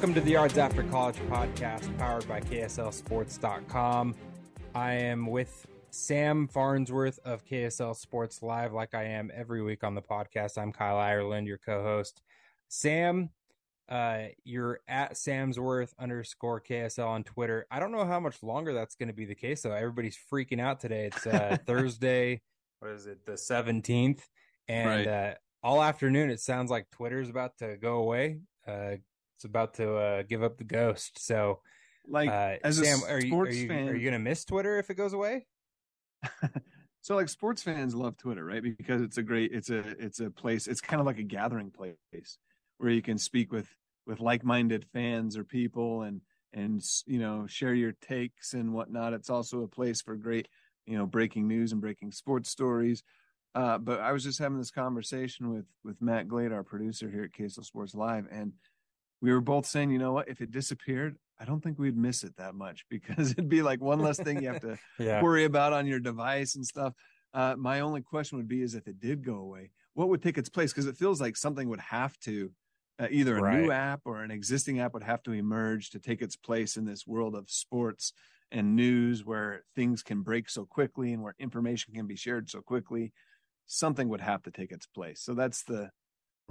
Welcome to the Yards After College podcast powered by KSLSports.com. I am with Sam Farnsworth of KSL Sports Live, like I am every week on the podcast. I'm Kyle Ireland, your co host. Sam, uh, you're at Samsworth underscore KSL on Twitter. I don't know how much longer that's going to be the case, though. Everybody's freaking out today. It's uh, Thursday, what is it, the 17th? And Right. uh, all afternoon, it sounds like Twitter's about to go away. Uh, it's about to uh, give up the ghost. So, Like uh, as a Sam, are you, are sports you, fan, are you going to miss Twitter if it goes away? so like sports fans love Twitter, right? Because it's a great, it's a, it's a place. It's kind of like a gathering place where you can speak with with like-minded fans or people, and and you know share your takes and whatnot. It's also a place for great, you know, breaking news and breaking sports stories. Uh, but I was just having this conversation with with Matt Glade, our producer here at KSL Sports Live, and we were both saying, you know what, if it disappeared, I don't think we'd miss it that much because it'd be like one less thing you have to Yeah. worry about on your device and stuff. Uh, my only question would be: is if it did go away, what would take its place? Because it feels like something would have to, uh, either a new app or an existing app would have to emerge to take its place in this world of sports and news, where things can break so quickly and where information can be shared so quickly. Something would have to take its place. So that's the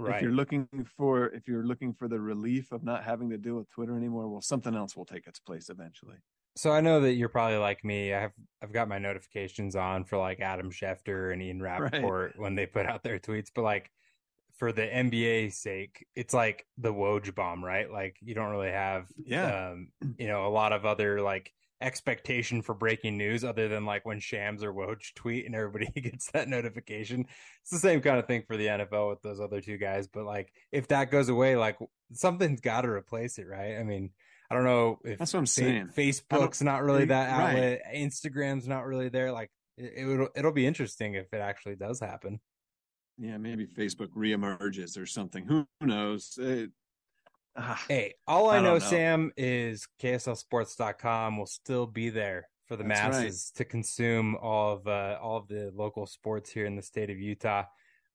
if you're looking for if you're looking for the relief of not having to deal with Twitter anymore, well, something else will take its place eventually. So I know that you're probably like me. I have I've got my notifications on for like Adam Schefter and Ian Right. When they put out their tweets, but like for the NBA sake, it's like the Woj bomb, right? Like you don't really have Yeah. um, you know, a lot of other like expectation for breaking news other than like when Shams or Woj tweet and everybody gets that notification. It's the same kind of thing for the NFL with those other two guys, but like if that goes away, like something's got to replace it, right? I mean, I don't know if That's what I'm Fa- saying. Facebook's not really that Right. outlet. Instagram's not really there. Like it, would, it'll be interesting if it actually does happen. Yeah, maybe Facebook reemerges or something. Who knows? It, Hey, all I, I know, know. Sam, is KSLSports.com will still be there for the That's right. masses to consume all of uh, all of the local sports here in the state of Utah.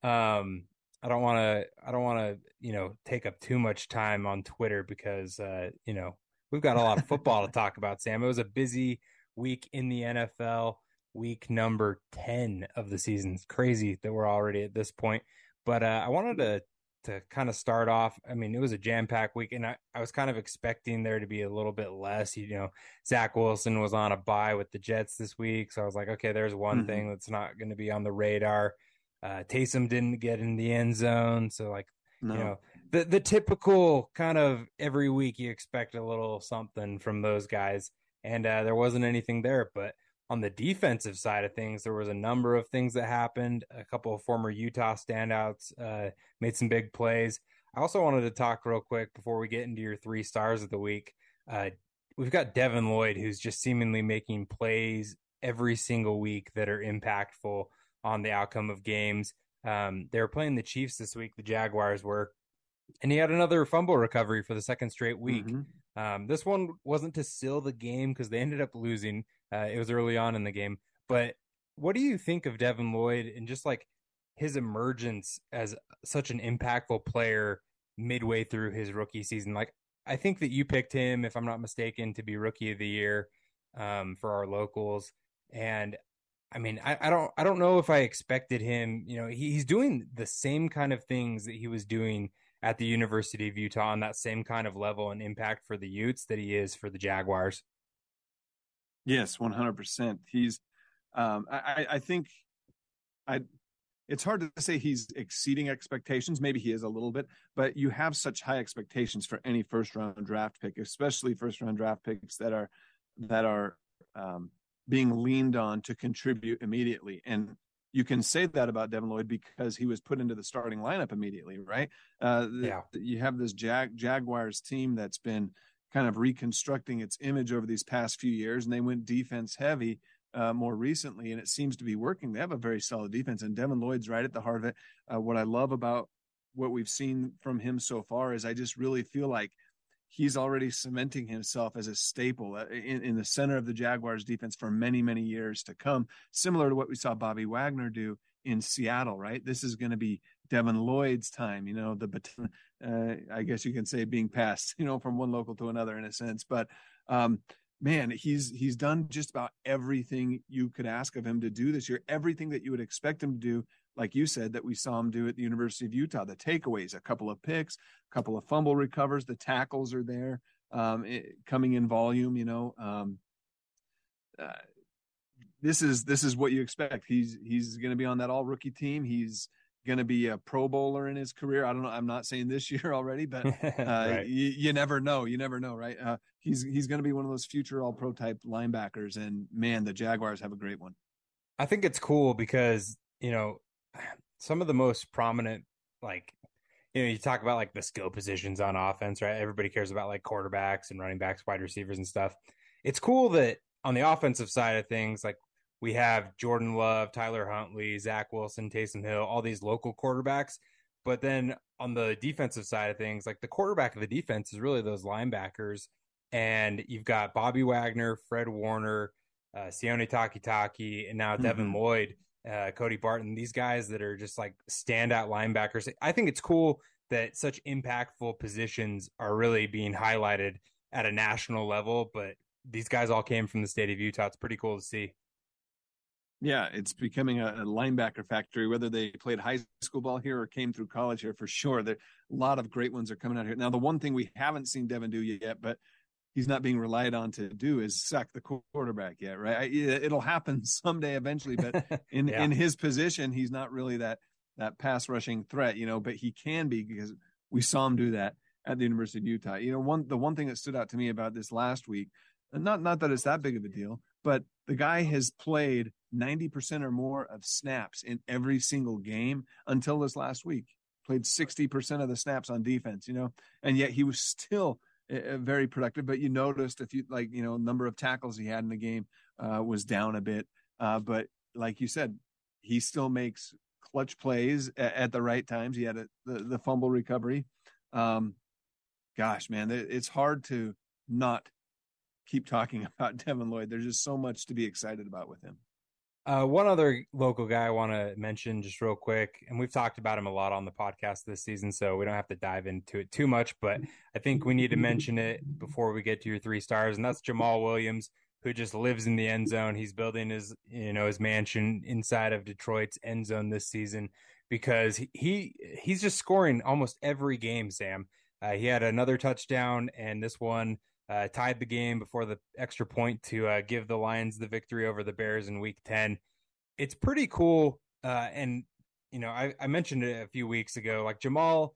Um, I don't want to. I don't want to. You know, take up too much time on Twitter because uh, you know we've got a lot of football to talk about. Sam, it was a busy week in the NFL. Week number ten of the season. It's crazy that we're already at this point. But uh, I wanted to to kind of start off. I mean, it was a jam packed week, and I, I was kind of expecting there to be a little bit less. You know, Zach Wilson was on a bye with the Jets this week, so I was like, okay, there's one Mhm. thing that's not going to be on the radar. Uh, Taysom didn't get in the end zone, so like no. you know the the typical kind of every week you expect a little something from those guys, and uh, there wasn't anything there. But on the defensive side of things, there was a number of things that happened. A couple of former Utah standouts uh, made some big plays. I also wanted to talk real quick before we get into your three stars of the week. Uh, we've got Devin Lloyd, who's just seemingly making plays every single week that are impactful on the outcome of games. Um, they were playing the Chiefs this week, the Jaguars were, and he had another fumble recovery for the second straight week. Mhm. Um, this one wasn't to seal the game because they ended up losing. Uh, it was early on in the game. But what do you think of Devin Lloyd and just like his emergence as such an impactful player midway through his rookie season? Like, I think that you picked him, if I'm not mistaken, to be rookie of the year um, for our locals. And I mean, I, I don't, I don't know if I expected him. You know, he, he's doing the same kind of things that he was doing at the University of Utah on that same kind of level and impact for the Utes that he is for the Jaguars. Yes, one hundred percent. He's. Um, I, I think, I it's hard to say he's exceeding expectations. Maybe he is a little bit, but you have such high expectations for any first round draft pick, especially first round draft picks that are that are um, being leaned on to contribute immediately. And you can say that about Devin Lloyd because he was put into the starting lineup immediately, right? Uh, yeah. You have this Jag- Jaguars team that's been kind of reconstructing its image over these past few years, and they went defense heavy uh, more recently, and it seems to be working. They have a very solid defense, and Devin Lloyd's right at the heart of it. Uh, what I love about what we've seen from him so far is I just really feel like he's already cementing himself as a staple uh, in, in, the center of the Jaguars defense for many, many years to come, similar to what we saw Bobby Wagner do in Seattle, right? This is going to be Devin Lloyd's time, you know, the baton, uh, I guess you can say being passed, you know, from one local to another in a sense. But um, man, he's he's done just about everything you could ask of him to do this year, everything that you would expect him to do like you said, that we saw him do at the University of Utah. The takeaways, a couple of picks, a couple of fumble recovers, the tackles are there, um, it, coming in volume. You know, um, uh, this is this is what you expect. He's he's going to be on that all rookie team. He's going to be a Pro Bowler in his career. I don't know. I'm not saying this year already, but uh, right. you, you, never know. You never know, right? Uh, he's he's going to be one of those future All Pro type linebackers, and man, the Jaguars have a great one. I think it's cool because you know some of the most prominent like you know you talk about like the skill positions on offense right everybody cares about like quarterbacks and running backs wide receivers and stuff it's cool that on the offensive side of things like we have jordan love tyler huntley zach wilson taysom hill all these local quarterbacks but then on the defensive side of things like the quarterback of the defense is really those linebackers and you've got bobby wagner fred warner uh, sione takitaki and now mm-hmm. devin lloyd uh, Cody Barton, these guys that are just like standout linebackers. I think it's cool that such impactful positions are really being highlighted at a national level, but these guys all came from the state of Utah. It's pretty cool to see. Yeah, it's becoming a, linebacker factory, whether they played high school ball here or came through college here for sure. There, a lot of great ones are coming out here. Now, the one thing we haven't seen Devin do yet, but he's not being relied on to do is sack the quarterback yet, right? It'll happen someday eventually, but in yeah. in his position, he's not really that that pass rushing threat, you know. But he can be because we saw him do that at the University of Utah. You know, one the one thing that stood out to me about this last week, not not that it's that big of a deal, but the guy has played ninety percent or more of snaps in every single game until this last week. Played sixty percent of the snaps on defense, you know, and yet he was still uh, very productive. But you noticed if you like, you know, number of tackles he had in the game uh, was down a bit. Uh, but like you said, he still makes clutch plays at, at the right times. He had a, the the fumble recovery. Um, gosh, man, it's hard to not keep talking about Devin Lloyd. There's just so much to be excited about with him. Uh, one other local guy I want to mention just real quick, and we've talked about him a lot on the podcast this season, so we don't have to dive into it too much, but I think we need to mention it before we get to your three stars, and that's Jamaal Williams, who just lives in the end zone. He's building his, you know, his mansion inside of Detroit's end zone this season because he he's just scoring almost every game. Sam, uh, he had another touchdown, and this one uh, tied the game before the extra point to uh, give the Lions the victory over the Bears in Week Ten. It's pretty cool, uh, and you know I, I, mentioned it a few weeks ago. Like Jamaal,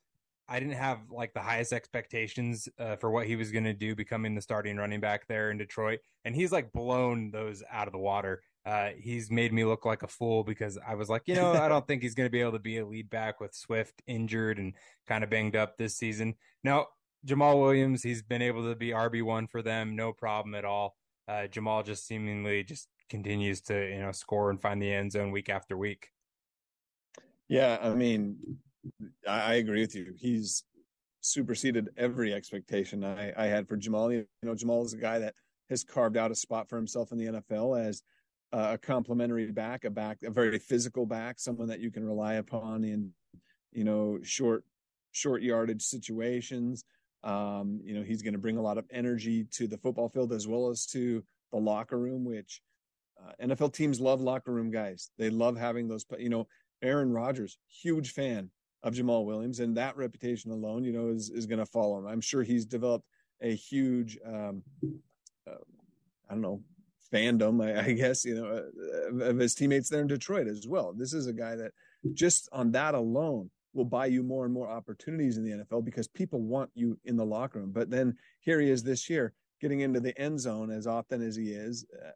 I didn't have like the highest expectations uh, for what he was going to do, becoming the starting running back there in Detroit, and he's like blown those out of the water. Uh, he's made me look like a fool because I was like, you know, I don't think he's going to be able to be a lead back with Swift injured and kind of banged up this season. Now, Jamaal Williams, he's been able to be RB one for them, no problem at all. Uh, Jamaal just seemingly just continues to you know score and find the end zone week after week. Yeah, I mean, I, I agree with you. He's superseded every expectation I, I had for Jamaal. You know, Jamaal is a guy that has carved out a spot for himself in the NFL as a complementary back, a back, a very physical back, someone that you can rely upon in, you know, short, short yardage situations. Um, you know, he's going to bring a lot of energy to the football field as well as to the locker room, which uh, NFL teams love locker room guys. They love having those, you know, Aaron Rodgers, huge fan of Jamaal Williams, and that reputation alone, you know, is, is going to follow him. I'm sure he's developed a huge, um, uh, I don't know, fandom, I, I guess, you know, uh, of his teammates there in Detroit as well. This is a guy that just on that alone will buy you more and more opportunities in the NFL because people want you in the locker room. But then here he is this year getting into the end zone as often as he is. Uh,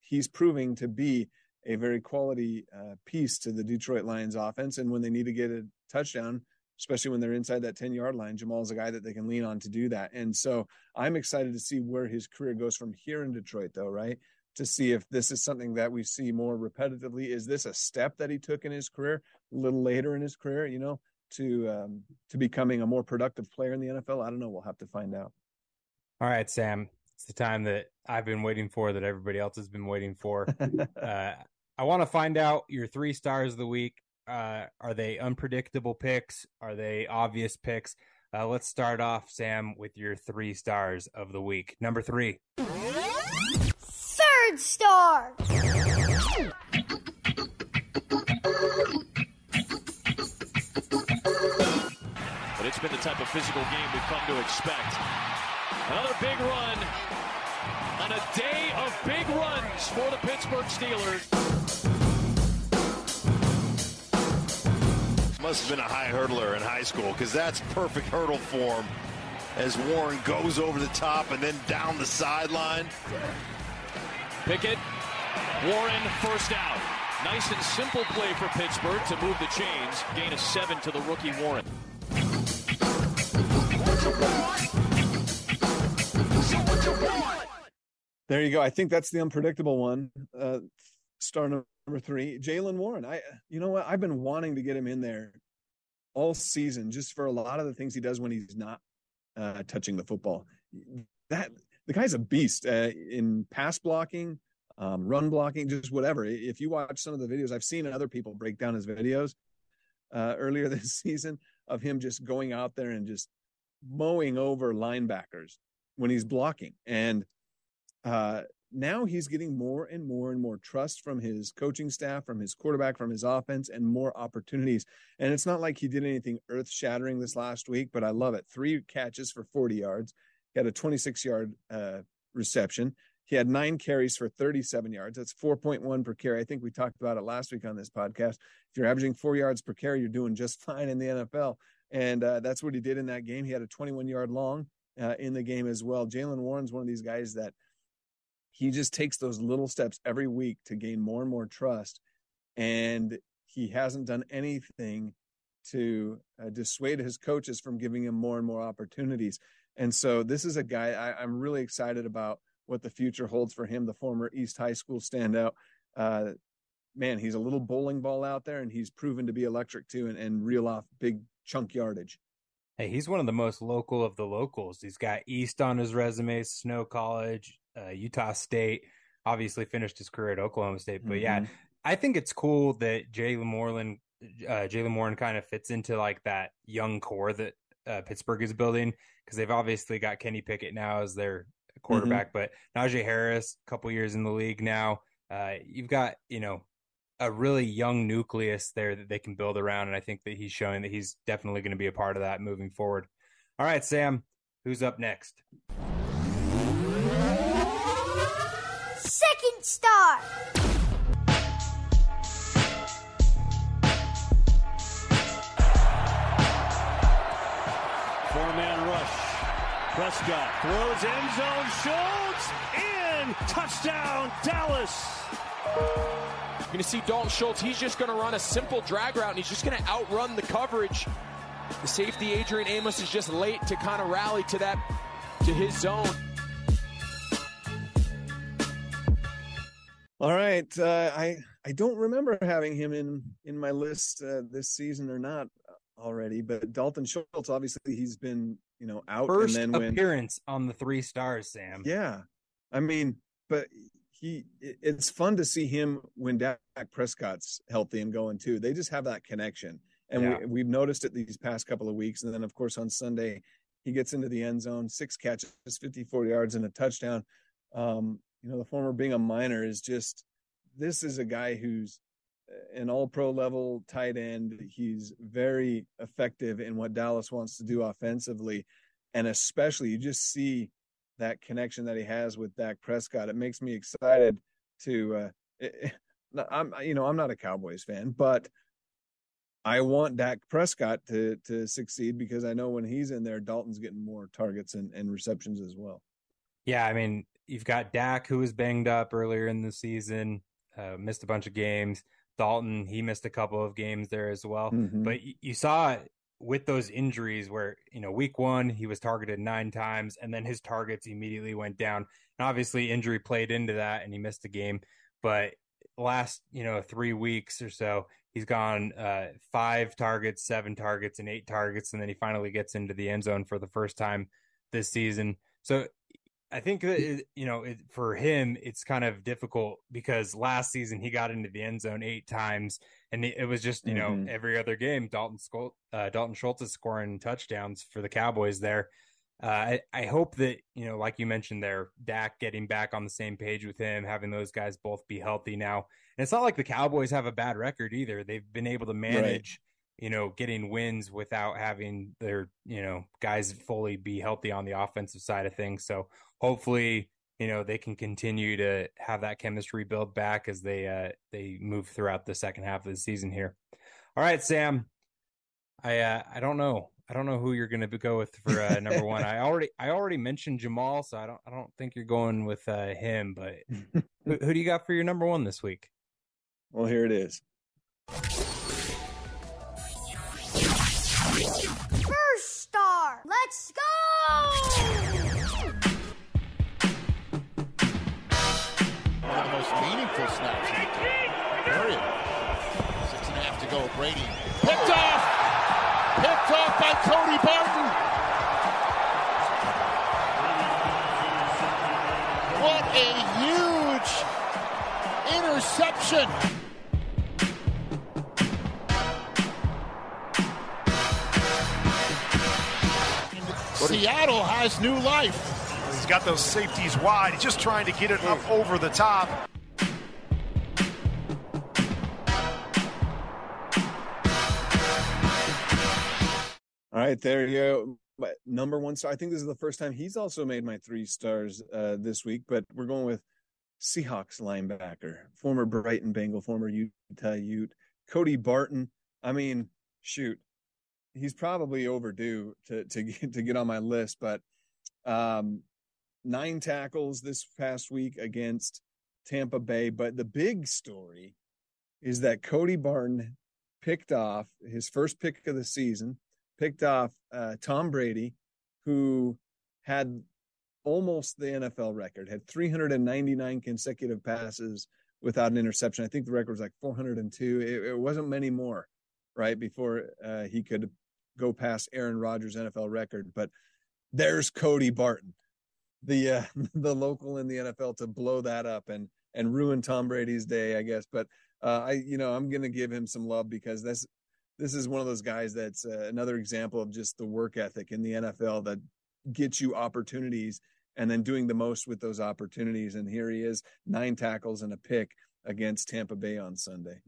he's proving to be a very quality uh, piece to the Detroit Lions offense. And when they need to get a touchdown, especially when they're inside that 10 yard line, Jamaal's a guy that they can lean on to do that. And so I'm excited to see where his career goes from here in Detroit, though, right? To see if this is something that we see more repetitively. Is this a step that he took in his career a little later in his career, you know, to um, to becoming a more productive player in the NFL? I don't know. We'll have to find out. All right, Sam. It's the time that I've been waiting for, that everybody else has been waiting for. uh, I want to find out your three stars of the week. Uh, are they unpredictable picks? Are they obvious picks? Uh, let's start off, Sam, with your three stars of the week. Number three. Third star. It's been the type of physical game we've come to expect. Another big run on a day of big runs for the Pittsburgh Steelers. Must have been a high hurdler in high school because that's perfect hurdle form as Warren goes over the top and then down the sideline. Pickett, Warren first out. Nice and simple play for Pittsburgh to move the chains. Gain of seven to the rookie Warren. There you go. I think that's the unpredictable one. Uh, star number three, Jaylen Warren. I, you know what? I've been wanting to get him in there all season, just for a lot of the things he does when he's not uh, touching the football. That the guy's a beast uh, in pass blocking, um, run blocking, just whatever. If you watch some of the videos, I've seen other people break down his videos uh, earlier this season of him just going out there and just mowing over linebackers when he's blocking. And uh, now he's getting more and more and more trust from his coaching staff, from his quarterback, from his offense, and more opportunities. And it's not like he did anything earth shattering this last week, but I love it. Three catches for 40 yards, he had a 26 yard uh, reception. He had nine carries for 37 yards. That's 4.1 per carry. I think we talked about it last week on this podcast. If you're averaging four yards per carry, you're doing just fine in the NFL. And uh, that's what he did in that game. He had a 21 yard long uh, in the game as well. Jaylen Warren's one of these guys that – he just takes those little steps every week to gain more and more trust. And he hasn't done anything to uh, dissuade his coaches from giving him more and more opportunities. And so this is a guy I, am really excited about what the future holds for him, the former East High School standout. Uh, man, he's a little bowling ball out there, and he's proven to be electric too and, and reel off big chunk yardage. Hey, he's one of the most local of the locals. He's got East on his resume, Snow College, uh, Utah State. Obviously, finished his career at Oklahoma State. But mm-hmm. yeah, I think it's cool that Jaylen Moreland, uh, Jaylen Warren, kind of fits into like that young core that uh, Pittsburgh is building because they've obviously got Kenny Pickett now as their quarterback, mm-hmm. but Najee Harris, a couple years in the league now. Uh, you've got you know a really young nucleus there that they can build around, and I think that he's showing that he's definitely going to be a part of that moving forward. All right, Sam, who's up next? Second star. Four man rush. Prescott throws end zone, Schultz in, touchdown, Dallas. You're going to see Dalton Schultz. He's just going to run a simple drag route, and he's just going to outrun the coverage. The safety, Adrian Amos, is just late to kind of rally to that, to his zone. All right, uh, I I don't remember having him in in my list uh, this season or not already, but Dalton Schultz, obviously, he's been you know out first and then appearance when, on the three stars, Sam. Yeah, I mean, but he it's fun to see him when Dak Prescott's healthy and going too. They just have that connection, and yeah. we, we've noticed it these past couple of weeks. And then, of course, on Sunday, he gets into the end zone, six catches, 54 yards, and a touchdown. Um, you know, the former Bingham Miner is just this is a guy who's uh, an all pro level tight end. He's very effective in what Dallas wants to do offensively. And especially you just see that connection that he has with Dak Prescott. It makes me excited to uh eh, eh, it, I'm you know, I'm not a Cowboys fan, but I want Dak Prescott to to succeed because I know when he's in there, Dalton's getting more targets and, and receptions as well. Yeah, I mean, you've got Dak who was banged up earlier in the season, uh, missed a bunch of games. Dalton, he missed a couple of games there as well. Mhm. But you saw with those injuries where, you know, week one, he was targeted nine times and then his targets immediately went down. And obviously, injury played into that and he missed a game. But last, you know, three weeks or so, he's gone uh, five targets, seven targets, and eight targets. And then he finally gets into the end zone for the first time this season. So I think that it, you know it, for him it's kind of difficult because last season he got into the end zone eight times and it, was just you Mhm. know every other game Dalton Schul- uh, Dalton Schultz is scoring touchdowns for the Cowboys there. Uh, I, I hope that you know like you mentioned there Dak getting back on the same page with him having those guys both be healthy now and it's not like the Cowboys have a bad record either they've been able to manage you know, getting wins without having their, you know, guys fully be healthy on the offensive side of things. So hopefully, you know, they can continue to have that chemistry build back as they uh they move throughout the second half of the season here. All right, Sam. I uh I don't know. I don't know who you're going to go with for uh, number 1. I already I already mentioned Jamaal, so I don't I don't think you're going with uh him, but who, who do you got for your number 1 this week? Well, here it is. One of the most meaningful snaps. Period. Six and a half to go. Brady picked off. Picked off by Cody Barton. What a huge interception. Seattle has new life. He's got those safeties wide. He's just trying to get it up over the top. All right, there you go. My number one star. I think this is the first time he's also made my three stars uh, this week, but we're going with Seahawks linebacker, former Brighton Bengal, former Utah Ute, Cody Barton. I mean, shoot, he's probably overdue to to get, to get on my list, but um, nine tackles this past week against Tampa Bay. But the big story is that Cody Barton picked off his first pick of the season, picked off uh, Tom Brady, who had almost the NFL record, had 399 consecutive passes without an interception. I think the record was like 402. It, it wasn't many more, right, before uh, he could go past Aaron Rodgers' NFL record. But there's Cody Barton, the uh, the local in the NFL, to blow that up and and ruin Tom Brady's day, I guess. But uh, I, you know, I'm to give him some love because this this is one of those guys that's uh, another example of just the work ethic in the NFL that gets you opportunities and then doing the most with those opportunities. And here he is, nine tackles and a pick against Tampa Bay on Sunday.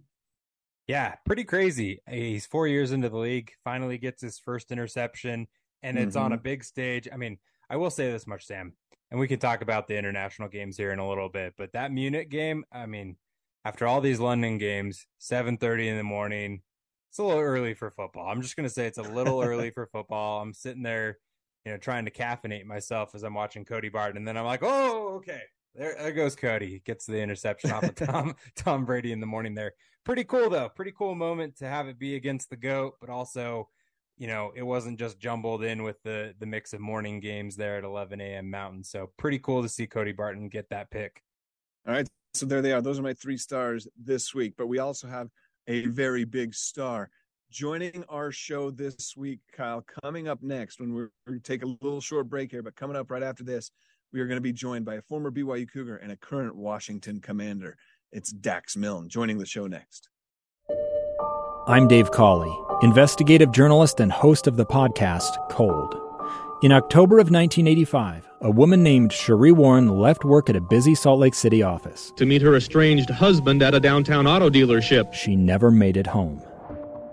Yeah, pretty crazy. He's four years into the league, finally gets his first interception, and it's on a mm-hmm. big stage. I mean, I will say this much, Sam, and we can talk about the international games here in a little bit, but that Munich game, I mean, after all these London games, 7:30 in the morning, it's a little early for football. I'm just going to say it's a little early for football. I'm sitting there, you know, trying to caffeinate myself as I'm watching Cody Barton, and then I'm like, "Oh, okay. There, there goes Cody. Gets the interception off of Tom Tom Brady in the morning there. Pretty cool though. Pretty cool moment to have it be against the goat, but also, you know, it wasn't just jumbled in with the the mix of morning games there at 11 a.m. Mountain. So pretty cool to see Cody Barton get that pick. All right. So there they are. Those are my three stars this week. But we also have a very big star joining our show this week, Kyle. Coming up next, when we're, take a little short break here, but coming up right after this, we are going to be joined by a former BYU Cougar and a current Washington Commander. It's Dax Milne joining the show next. I'm Dave Cawley, investigative journalist and host of the podcast Cold. In October of 1985, a woman named Cherie Warren left work at a busy Salt Lake City office. to meet her estranged husband at a downtown auto dealership. She never made it home.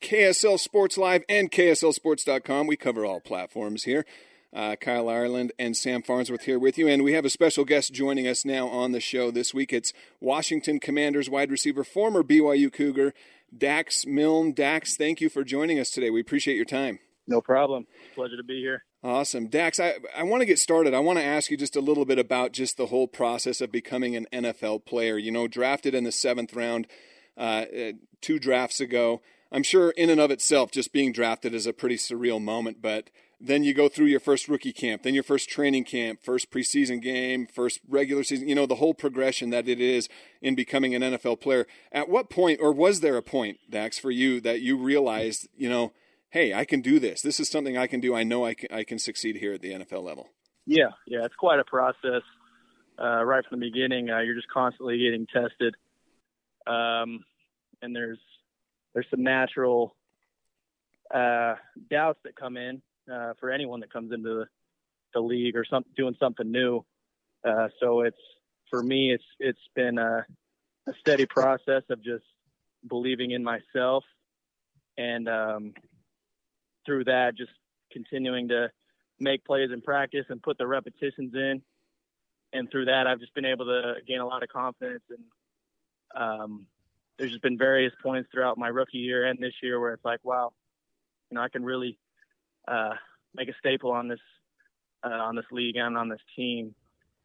KSL Sports Live and KSLSports.com. We cover all platforms here. Uh, Kyle Ireland and Sam Farnsworth here with you. And we have a special guest joining us now on the show this week. It's Washington Commanders wide receiver, former BYU Cougar, Dax Milne. Dax, thank you for joining us today. We appreciate your time. No problem. Pleasure to be here. Awesome. Dax, I, I want to get started. I want to ask you just a little bit about just the whole process of becoming an NFL player. You know, drafted in the seventh round uh, uh two drafts ago. I'm sure in and of itself, just being drafted is a pretty surreal moment, but then you go through your first rookie camp, then your first training camp, first preseason game, first regular season, you know, the whole progression that it is in becoming an NFL player. At what point, or was there a point, Dax, for you that you realized, you know, hey, I can do this. This is something I can do. I know I can, I can succeed here at the NFL level. Yeah, yeah, it's quite a process. Uh, right from the beginning, uh, you're just constantly getting tested. Um, and there's there's some natural uh, doubts that come in uh, for anyone that comes into the, the league or some, doing something new. Uh, so it's for me, it's it's been a, a, steady process of just believing in myself, and um, through that, just continuing to make plays in practice and put the repetitions in. And through that, I've just been able to gain a lot of confidence and um, there's just been various points throughout my rookie year and this year where it's like, wow, you know, I can really uh, make a staple on this uh, on this league and on this team.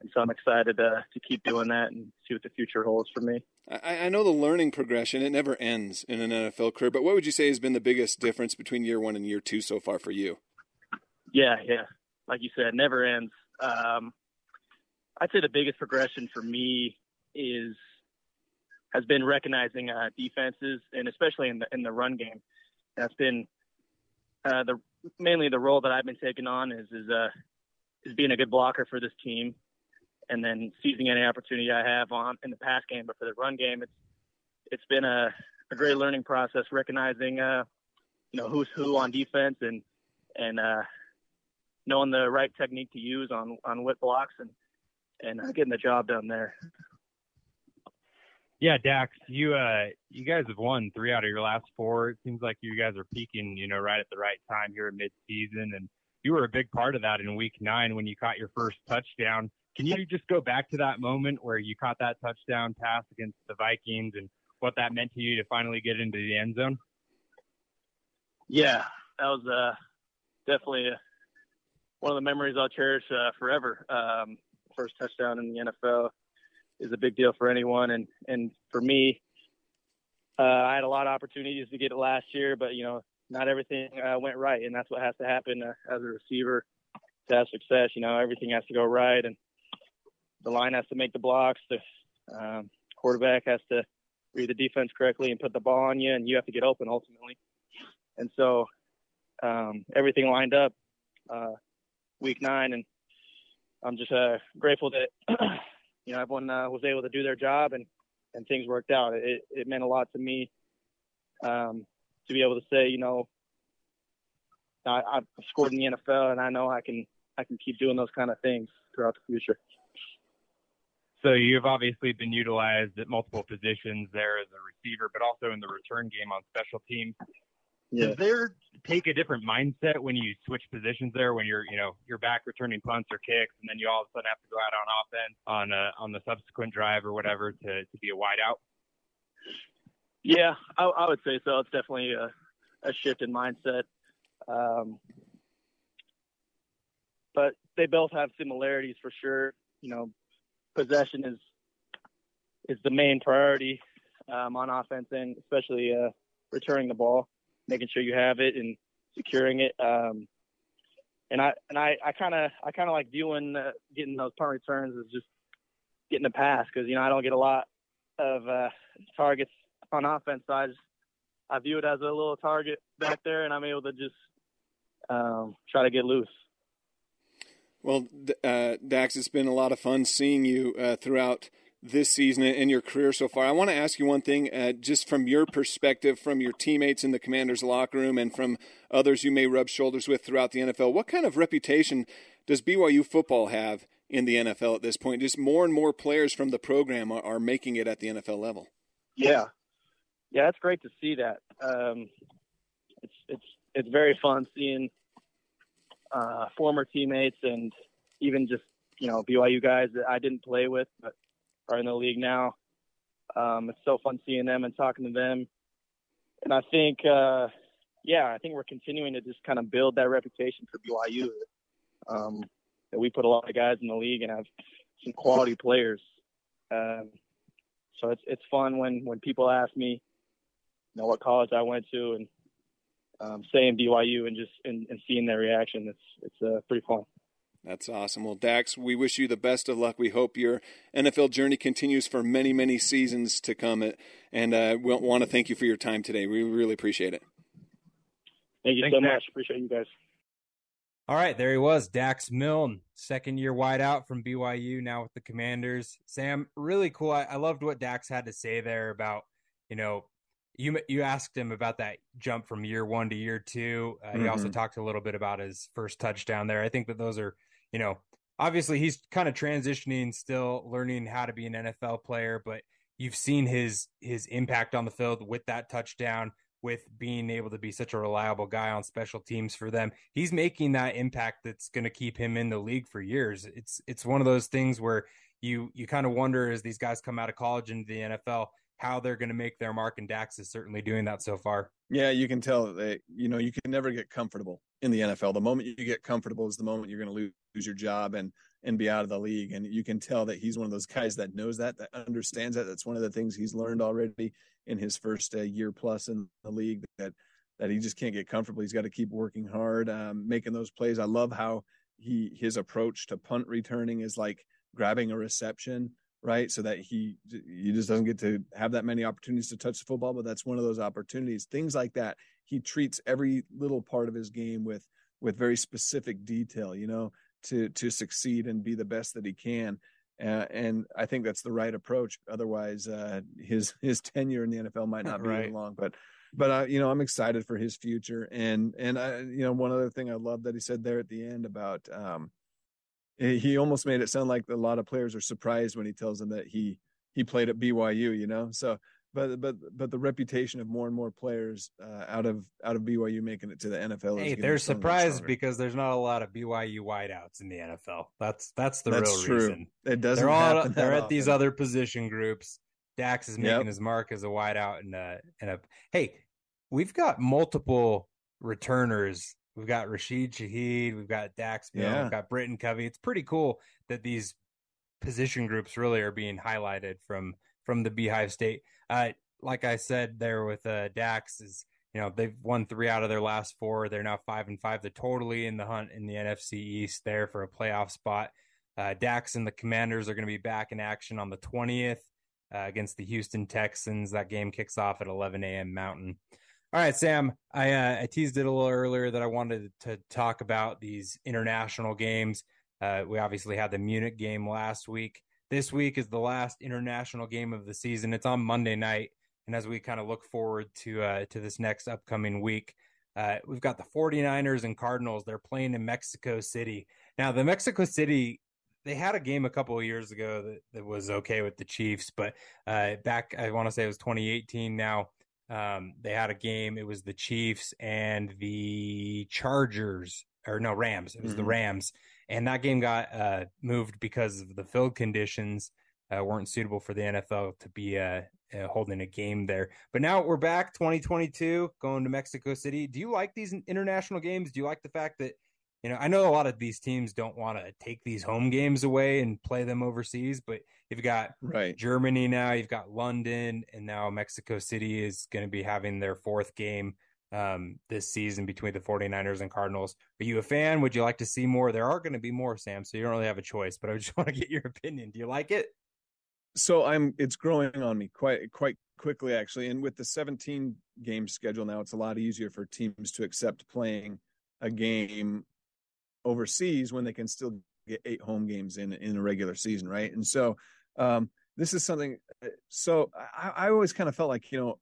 And so I'm excited to to keep doing that and see what the future holds for me. I, I know the learning progression; it never ends in an NFL career. But what would you say has been the biggest difference between year one and year two so far for you? Yeah, yeah, like you said, never ends. Um, I'd say the biggest progression for me is has been recognizing uh, defenses and especially in the in the run game. That's been uh, the mainly the role that I've been taking on is is uh, is being a good blocker for this team, and then seizing any opportunity I have on in the pass game. But for the run game, it's it's been a, a great learning process, recognizing uh, you know who's who on defense and and uh, knowing the right technique to use on on what blocks and and uh, getting the job done there. Yeah, Dax, you uh you guys have won three out of your last four. It seems like you guys are peaking, you know, right at the right time here at midseason, and you were a big part of that in Week Nine when you caught your first touchdown. Can you just go back to that moment where you caught that touchdown pass against the Vikings and what that meant to you to finally get into the end zone? Yeah, that was uh, definitely a, one of the memories I'll cherish uh, forever. Um, first touchdown in the NFL is a big deal for anyone. And and for me, uh, I had a lot of opportunities to get it last year, but you know, not everything uh, went right, and that's what has to happen uh, as a receiver to have success. You know, everything has to go right, and the line has to make the blocks. The um, quarterback has to read the defense correctly and put the ball on you, and you have to get open ultimately. And so um, everything lined up uh, week nine, and I'm just uh, grateful that you know everyone uh, was able to do their job and and things worked out. It it meant a lot to me um, to be able to say, you know, I, I've scored in the NFL and I know I can I can keep doing those kind of things throughout the future. So you've obviously been utilized at multiple positions there as a receiver, but also in the return game on special teams. Yeah. Does there take a different mindset when you switch positions there when you're you know you're back returning punts or kicks and then you all of a sudden have to go out on offense on a, on the subsequent drive or whatever to to be a wideout? Yeah, I, I would say so. It's definitely a, a shift in mindset. Um, but they both have similarities for sure. You know, possession is is the main priority um, on offense and especially uh, returning the ball, making sure you have it and securing it. Um, and I and I I kind of I kind of like viewing uh, getting those punt returns as just getting a pass because you know I don't get a lot of uh, targets on offense. So I just I view it as a little target back there, and I'm able to just um, try to get loose. Well, uh, Dax, it's been a lot of fun seeing you uh, throughout this season and your career so far. I want to ask you one thing, uh, just from your perspective, from your teammates in the Commanders' locker room, and from others you may rub shoulders with throughout the NFL. What kind of reputation does BYU football have in the NFL at this point? Just more and more players from the program are, are making it at the NFL level. Yeah, yeah, it's great to see that. Um, it's it's it's very fun seeing uh, former teammates and even just you know BYU guys that I didn't play with but are in the league now. Um, it's so fun seeing them and talking to them, and I think uh, yeah, I think we're continuing to just kind of build that reputation for BYU. Um, that we put a lot of guys in the league and have some quality players. Um, so it's it's fun when when people ask me, you know, what college I went to and um, saying BYU and just and, and, seeing their reaction. It's it's uh, pretty fun. That's awesome. Well, Dax, we wish you the best of luck. We hope your NFL journey continues for many, many seasons to come. And uh, we want to thank you for your time today. We really appreciate it. Thank you Thanks, so much. Appreciate you guys. All right, there he was, Dax Milne, second year wideout from BYU, now with the Commanders. Sam, really cool. I, I loved what Dax had to say there about, you know, you you asked him about that jump from year one to year two. Uh, mm-hmm. He also mm-hmm. talked a little bit about his first touchdown there. I think that those are, you know, obviously he's kind of transitioning, still learning how to be an NFL player, but you've seen his his impact on the field with that touchdown with being able to be such a reliable guy on special teams for them. He's making that impact that's going to keep him in the league for years. It's it's one of those things where you you kind of wonder as these guys come out of college into the NFL how they're going to make their mark and Dax is certainly doing that so far. Yeah, you can tell that you know you can never get comfortable in the NFL. The moment you get comfortable is the moment you're going to lose your job and and be out of the league. And you can tell that he's one of those guys that knows that, that understands that. That's one of the things he's learned already in his first uh, year plus in the league that that he just can't get comfortable. He's got to keep working hard, um, making those plays. I love how he his approach to punt returning is like grabbing a reception, right? So that he he just doesn't get to have that many opportunities to touch the football, but that's one of those opportunities. Things like that. He treats every little part of his game with with very specific detail, you know, to to succeed and be the best that he can. Uh, and I think that's the right approach. Otherwise, uh, his his tenure in the NFL might not be right. long. But but uh, you know, I'm excited for his future. And and I you know, one other thing I love that he said there at the end about um, he almost made it sound like a lot of players are surprised when he tells them that he he played at BYU. You know, so but but but the reputation of more and more players uh, out of out of BYU making it to the NFL. Hey, they're surprised because there's not a lot of BYU wideouts in the NFL. That's that's the that's real true. reason. It doesn't. They're all they're at often. these other position groups. Dax is making yep. his mark as a wideout and a and a. Hey, we've got multiple returners. We've got Rashid Shaheed. We've got Dax. Yeah. We've got Britton Covey. It's pretty cool that these position groups really are being highlighted from from the Beehive State. Uh, like I said there with uh, Dax is you know they've won three out of their last four. They're now five and five. They're totally in the hunt in the NFC East there for a playoff spot. Uh, Dax and the Commanders are going to be back in action on the twentieth uh, against the Houston Texans. That game kicks off at 11 a.m. Mountain. All right, Sam. I uh, I teased it a little earlier that I wanted to talk about these international games. Uh, we obviously had the Munich game last week. This week is the last international game of the season. It's on Monday night. And as we kind of look forward to uh, to this next upcoming week, uh, we've got the 49ers and Cardinals. They're playing in Mexico City. Now, the Mexico City, they had a game a couple of years ago that, that was okay with the Chiefs, but uh, back, I want to say it was 2018 now. Um, they had a game. It was the Chiefs and the Chargers, or no, Rams. It was mm-hmm. the Rams. And that game got uh, moved because of the field conditions uh, weren't suitable for the NFL to be uh, uh, holding a game there. But now we're back, 2022, going to Mexico City. Do you like these international games? Do you like the fact that you know, I know a lot of these teams don't want to take these home games away and play them overseas, but you've got right. Germany now, you've got London, and now Mexico City is going to be having their fourth game um, this season between the 49ers and Cardinals. Are you a fan? Would you like to see more? There are going to be more, Sam, so you don't really have a choice, but I just want to get your opinion. Do you like it? So I'm it's growing on me quite quite quickly actually. And with the 17 game schedule now, it's a lot easier for teams to accept playing a game overseas when they can still get eight home games in in a regular season, right? And so um, this is something. So I, I always kind of felt like you know,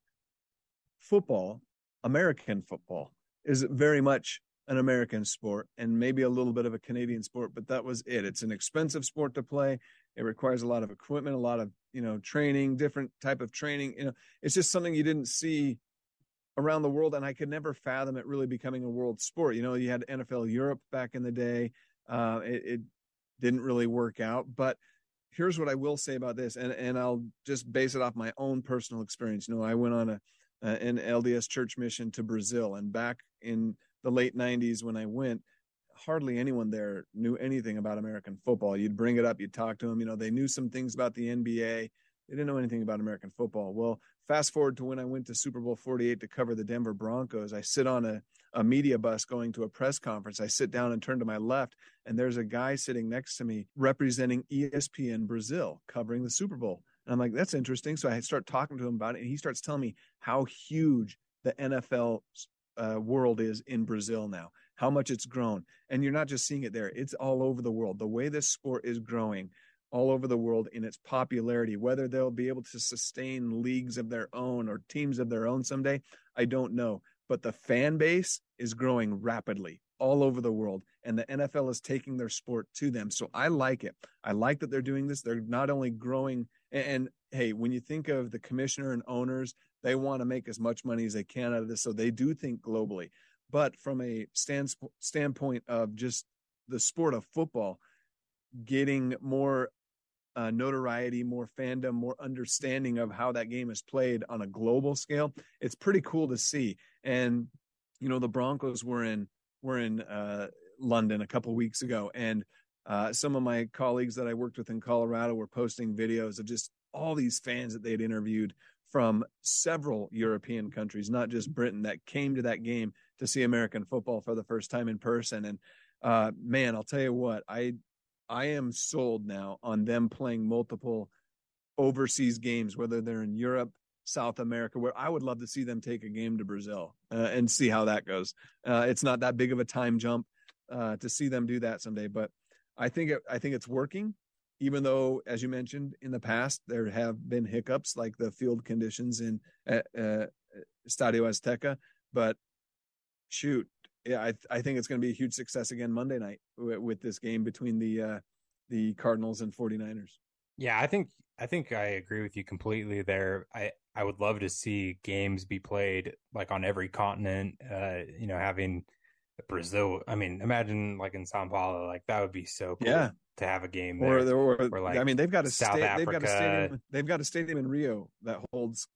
football, American football, is very much an American sport and maybe a little bit of a Canadian sport, but that was it. It's an expensive sport to play. It requires a lot of equipment, a lot of you know training, different type of training. You know, it's just something you didn't see around the world, and I could never fathom it really becoming a world sport. You know, you had NFL Europe back in the day. Uh, it, it didn't really work out, but here's what I will say about this, and and I'll just base it off my own personal experience. You know, I went on a an LDS church mission to Brazil, and back in the late '90s when I went, hardly anyone there knew anything about American football. You'd bring it up, you'd talk to them. You know, they knew some things about the NBA. They didn't know anything about American football. Well, fast forward to when I went to Super Bowl 48 to cover the Denver Broncos. I sit on a, a media bus going to a press conference. I sit down and turn to my left, and there's a guy sitting next to me representing ESPN Brazil covering the Super Bowl. And I'm like, that's interesting. So I start talking to him about it, and he starts telling me how huge the NFL uh, world is in Brazil now, how much it's grown. And you're not just seeing it there, it's all over the world. The way this sport is growing all over the world in its popularity. Whether they'll be able to sustain leagues of their own or teams of their own someday, I don't know. But the fan base is growing rapidly all over the world, and the NFL is taking their sport to them. So I like it. I like that they're doing this. They're not only growing, and, and hey, when you think of the commissioner and owners, they want to make as much money as they can out of this. So they do think globally. But from a stand, standpoint of just the sport of football, getting more uh, notoriety, more fandom, more understanding of how that game is played on a global scale. It's pretty cool to see. And you know, the Broncos were in were in uh, London a couple weeks ago, and uh, some of my colleagues that I worked with in Colorado were posting videos of just all these fans that they'd interviewed from several European countries, not just Britain, that came to that game to see American football for the first time in person. And uh, man, I'll tell you what, I I am sold now on them playing multiple overseas games, whether they're in Europe, South America, where I would love to see them take a game to Brazil uh, and see how that goes. Uh, it's not that big of a time jump uh, to see them do that someday, but I think it, I think it's working. Even though, as you mentioned in the past, there have been hiccups like the field conditions in uh, uh, Estadio Azteca, but shoot, yeah, I I think it's going to be a huge success again Monday night with, with this game between the uh, the Cardinals and 49ers. Yeah, I think I think I agree with you completely there. I I would love to see games be played like on every continent. Uh, you know, having Brazil. I mean, imagine like in Sao Paulo, like that would be so cool. Yeah. To have a game there, or, or, or like I mean, they've got a South sta- Africa. they've got a stadium. They've got a stadium in Rio that holds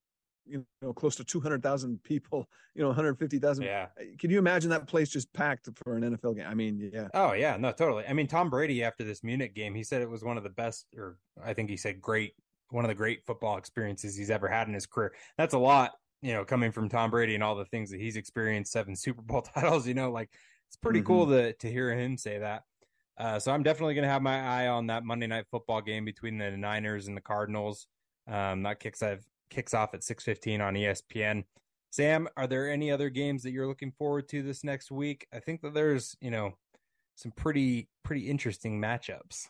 you know close to 200,000 people, you know 150,000. Yeah. Can you imagine that place just packed for an NFL game? I mean, yeah. Oh yeah, no, totally. I mean, Tom Brady after this Munich game, he said it was one of the best, or I think he said great, one of the great football experiences he's ever had in his career. That's a lot, you know, coming from Tom Brady and all the things that he's experienced, seven Super Bowl titles. You know, like it's pretty mm-hmm. cool to to hear him say that. Uh, so I'm definitely going to have my eye on that Monday night football game between the Niners and the Cardinals. Um, that kicks I've kicks off at 6:15 on ESPN. Sam, are there any other games that you're looking forward to this next week? I think that there's, you know, some pretty pretty interesting matchups.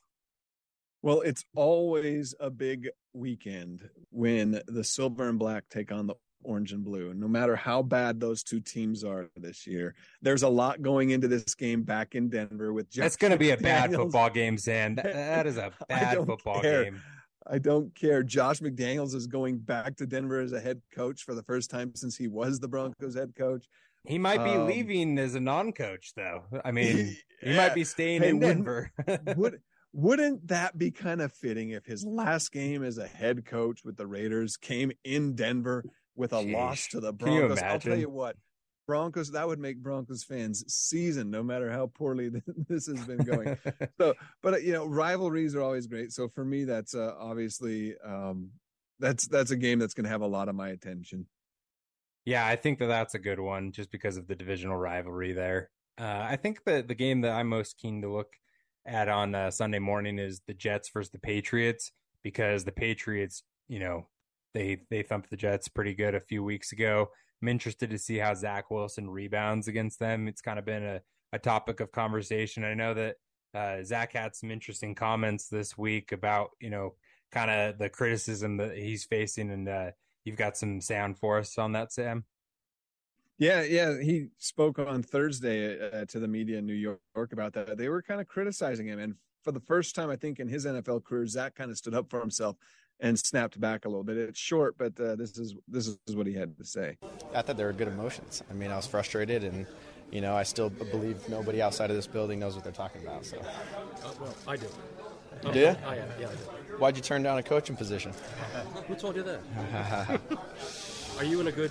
Well, it's always a big weekend when the silver and black take on the orange and blue. No matter how bad those two teams are this year, there's a lot going into this game back in Denver with Josh That's going to be a bad football game, Sam. That, that is a bad football care. game. I don't care. Josh McDaniels is going back to Denver as a head coach for the first time since he was the Broncos head coach. He might be um, leaving as a non-coach, though. I mean, yeah. he might be staying hey, in Denver. would wouldn't that be kind of fitting if his last game as a head coach with the Raiders came in Denver with a loss to the Broncos? I'll tell you what. Broncos that would make Broncos fans season no matter how poorly this has been going. so, but uh, you know, rivalries are always great. So for me, that's uh, obviously um, that's that's a game that's going to have a lot of my attention. Yeah, I think that that's a good one just because of the divisional rivalry there. Uh, I think that the game that I'm most keen to look at on uh, Sunday morning is the Jets versus the Patriots because the Patriots, you know, they they thumped the Jets pretty good a few weeks ago. I'm interested to see how Zach Wilson rebounds against them. It's kind of been a, a topic of conversation. I know that uh, Zach had some interesting comments this week about you know kind of the criticism that he's facing, and uh, you've got some sound for us on that, Sam. Yeah, yeah, he spoke on Thursday uh, to the media in New York about that. They were kind of criticizing him, and for the first time, I think in his NFL career, Zach kind of stood up for himself and snapped back a little bit. It's short, but uh, this is this is what he had to say. I thought there were good emotions. I mean, I was frustrated, and you know, I still believe nobody outside of this building knows what they're talking about. So, uh, well, I do. You did? Oh, yeah, yeah, I did. Why'd you turn down a coaching position? Who told you that? Are you in a good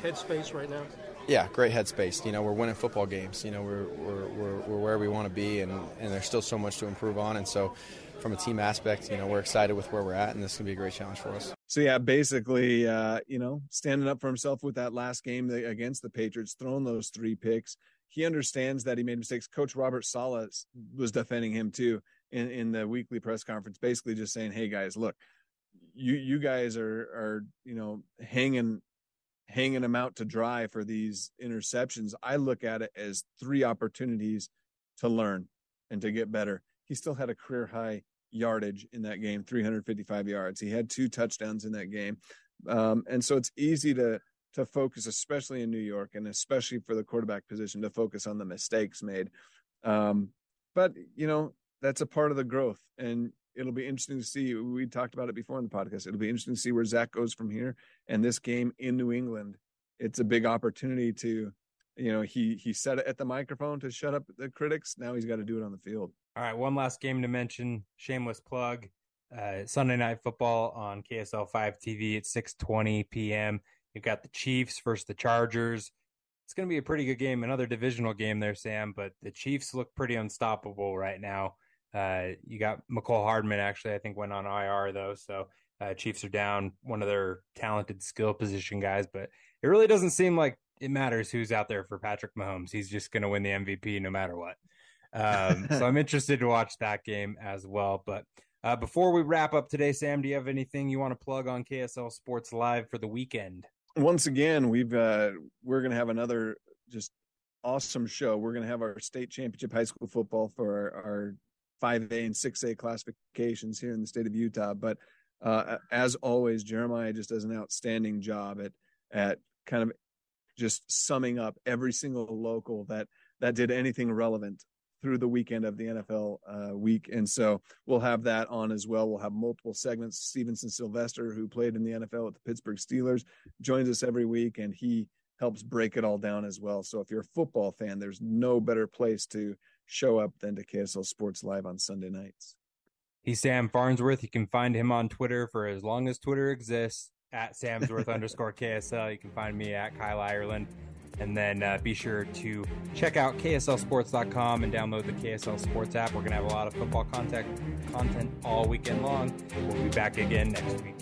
headspace right now? Yeah, great headspace. You know, we're winning football games. You know, we're we're we're, we're where we want to be, and and there's still so much to improve on, and so from a team aspect, you know, we're excited with where we're at, and this can be a great challenge for us. So yeah, basically, uh, you know, standing up for himself with that last game against the Patriots, throwing those three picks. He understands that he made mistakes. Coach Robert Saleh was defending him too in, in the weekly press conference, basically just saying, "Hey guys, look, you you guys are are you know hanging hanging them out to dry for these interceptions. I look at it as three opportunities to learn and to get better he still had a career high yardage in that game 355 yards. He had two touchdowns in that game. Um, and so it's easy to to focus especially in new york and especially for the quarterback position to focus on the mistakes made. Um, but you know that's a part of the growth and it'll be interesting to see we talked about it before in the podcast it'll be interesting to see where zach goes from here and this game in new england. It's a big opportunity to you know he he said it at the microphone to shut up the critics. Now he's got to do it on the field all right, one last game to mention. Shameless plug. Uh, Sunday night football on KSL five TV at six twenty p.m. You've got the Chiefs versus the Chargers. It's going to be a pretty good game, another divisional game there, Sam. But the Chiefs look pretty unstoppable right now. Uh, you got Mecole Hardman actually, I think went on IR though, so uh, Chiefs are down one of their talented skill position guys. But it really doesn't seem like it matters who's out there for Patrick Mahomes. He's just going to win the MVP no matter what. Um, so I'm interested to watch that game as well. But uh, before we wrap up today, Sam, do you have anything you want to plug on KSL Sports Live for the weekend? Once again, we've uh, we're going to have another just awesome show. We're going to have our state championship high school football for our, 5A and 6A classifications here in the state of Utah. But uh, as always, Jeremiah just does an outstanding job at at kind of just summing up every single local that that did anything relevant through the weekend of the NFL uh, week. And so we'll have that on as well. We'll have multiple segments. Stevenson Sylvester, who played in the NFL with the Pittsburgh Steelers, joins us every week and he helps break it all down as well. So if you're a football fan, there's no better place to show up than to KSL Sports Live on Sunday nights. He's Sam Farnsworth. You can find him on Twitter for as long as Twitter exists at Samsworth underscore KSL. You can find me at Kyle Ireland. And then uh, be sure to check out KSLSports.com and download the KSL Sports app. We're going to have a lot of football content, content all weekend long. We'll be back again next week.